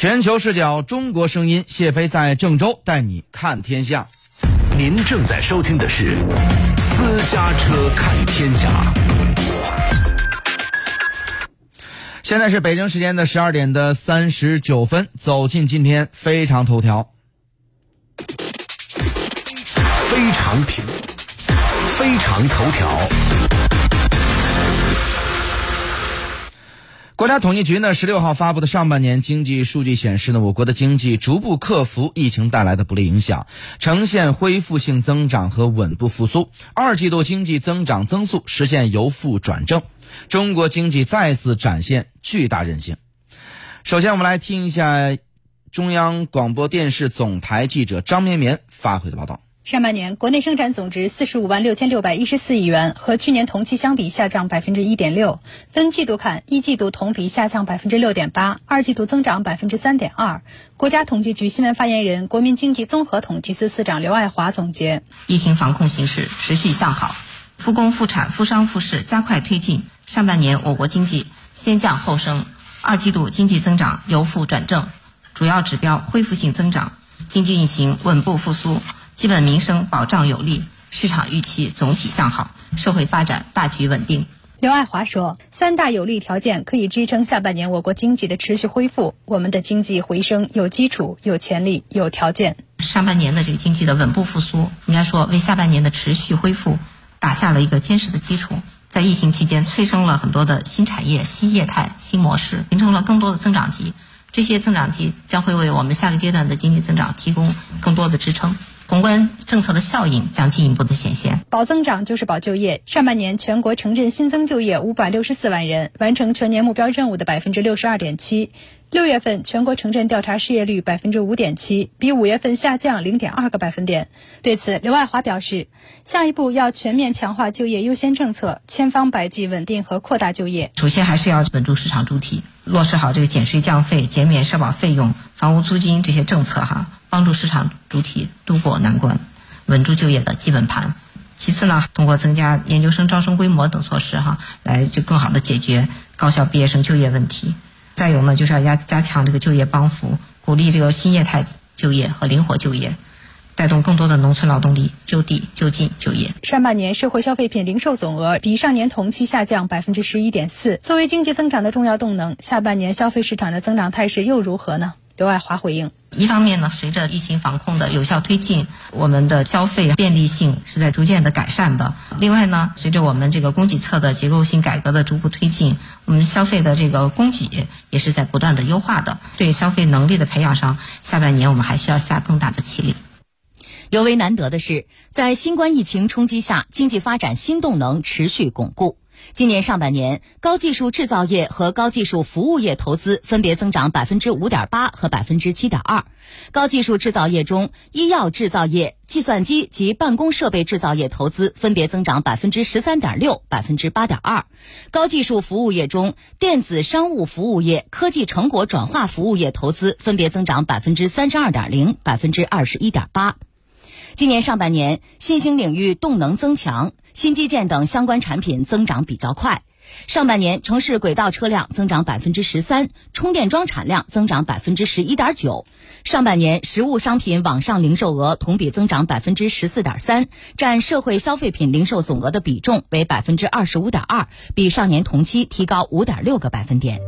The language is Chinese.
全球视角，中国声音，谢飞在郑州带你看天下。您正在收听的是私家车看天下。现在是北京时间的十二点的三十九分，走进今天非常头条。非常评，非常头条。国家统计局呢，十六号发布的上半年经济数据显示呢，我国的经济逐步克服疫情带来的不利影响，呈现恢复性增长和稳步复苏。二季度经济增长增速实现由负转正，中国经济再次展现巨大韧性。首先，我们来听一下中央广播电视总台记者张绵绵发回的报道。上半年国内生产总值四十五万六千六百一十四亿元，和去年同期相比下降百分之一点六。分季度看，一季度同比下降百分之六点八，二季度增长百分之三点二。国家统计局新闻发言人、国民经济综合统计司司长刘爱华总结：疫情防控形势持续向好，复工复产、复商复市加快推进。上半年我国经济先降后升，二季度经济增长由负转正，主要指标恢复性增长，经济运行稳步复苏。基本民生保障有力，市场预期总体向好，社会发展大局稳定。刘爱华说：“三大有利条件可以支撑下半年我国经济的持续恢复，我们的经济回升有基础、有潜力、有条件。上半年的这个经济的稳步复苏，应该说为下半年的持续恢复打下了一个坚实的基础。在疫情期间，催生了很多的新产业、新业态、新模式，形成了更多的增长极。这些增长极将会为我们下个阶段的经济增长提供更多的支撑。”宏观政策的效应将进一步的显现。保增长就是保就业。上半年全国城镇新增就业五百六十四万人，完成全年目标任务的百分之六十二点七。六月份全国城镇调查失业率百分之五点七，比五月份下降零点二个百分点。对此，刘爱华表示，下一步要全面强化就业优先政策，千方百计稳定和扩大就业。首先还是要稳住市场主体，落实好这个减税降费、减免社保费用、房屋租金这些政策哈。帮助市场主体渡过难关，稳住就业的基本盘。其次呢，通过增加研究生招生规模等措施，哈，来就更好的解决高校毕业生就业问题。再有呢，就是要加加强这个就业帮扶，鼓励这个新业态就业和灵活就业，带动更多的农村劳动力就地就近就业。上半年社会消费品零售总额比上年同期下降百分之十一点四。作为经济增长的重要动能，下半年消费市场的增长态势又如何呢？刘爱华回应：一方面呢，随着疫情防控的有效推进，我们的消费便利性是在逐渐的改善的；另外呢，随着我们这个供给侧的结构性改革的逐步推进，我们消费的这个供给也是在不断的优化的。对消费能力的培养上，下半年我们还需要下更大的气力。尤为难得的是，在新冠疫情冲击下，经济发展新动能持续巩固。今年上半年，高技术制造业和高技术服务业投资分别增长百分之五点八和百分之七点二。高技术制造业中，医药制造业、计算机及办公设备制造业投资分别增长百分之十三点六、百分之八点二。高技术服务业中，电子商务服务业、科技成果转化服务业投资分别增长百分之三十二点零、百分之二十一点八。今年上半年，新兴领域动能增强。新基建等相关产品增长比较快。上半年城市轨道车辆增长百分之十三，充电桩产量增长百分之十一点九。上半年实物商品网上零售额同比增长百分之十四点三，占社会消费品零售总额的比重为百分之二十五点二，比上年同期提高五点六个百分点。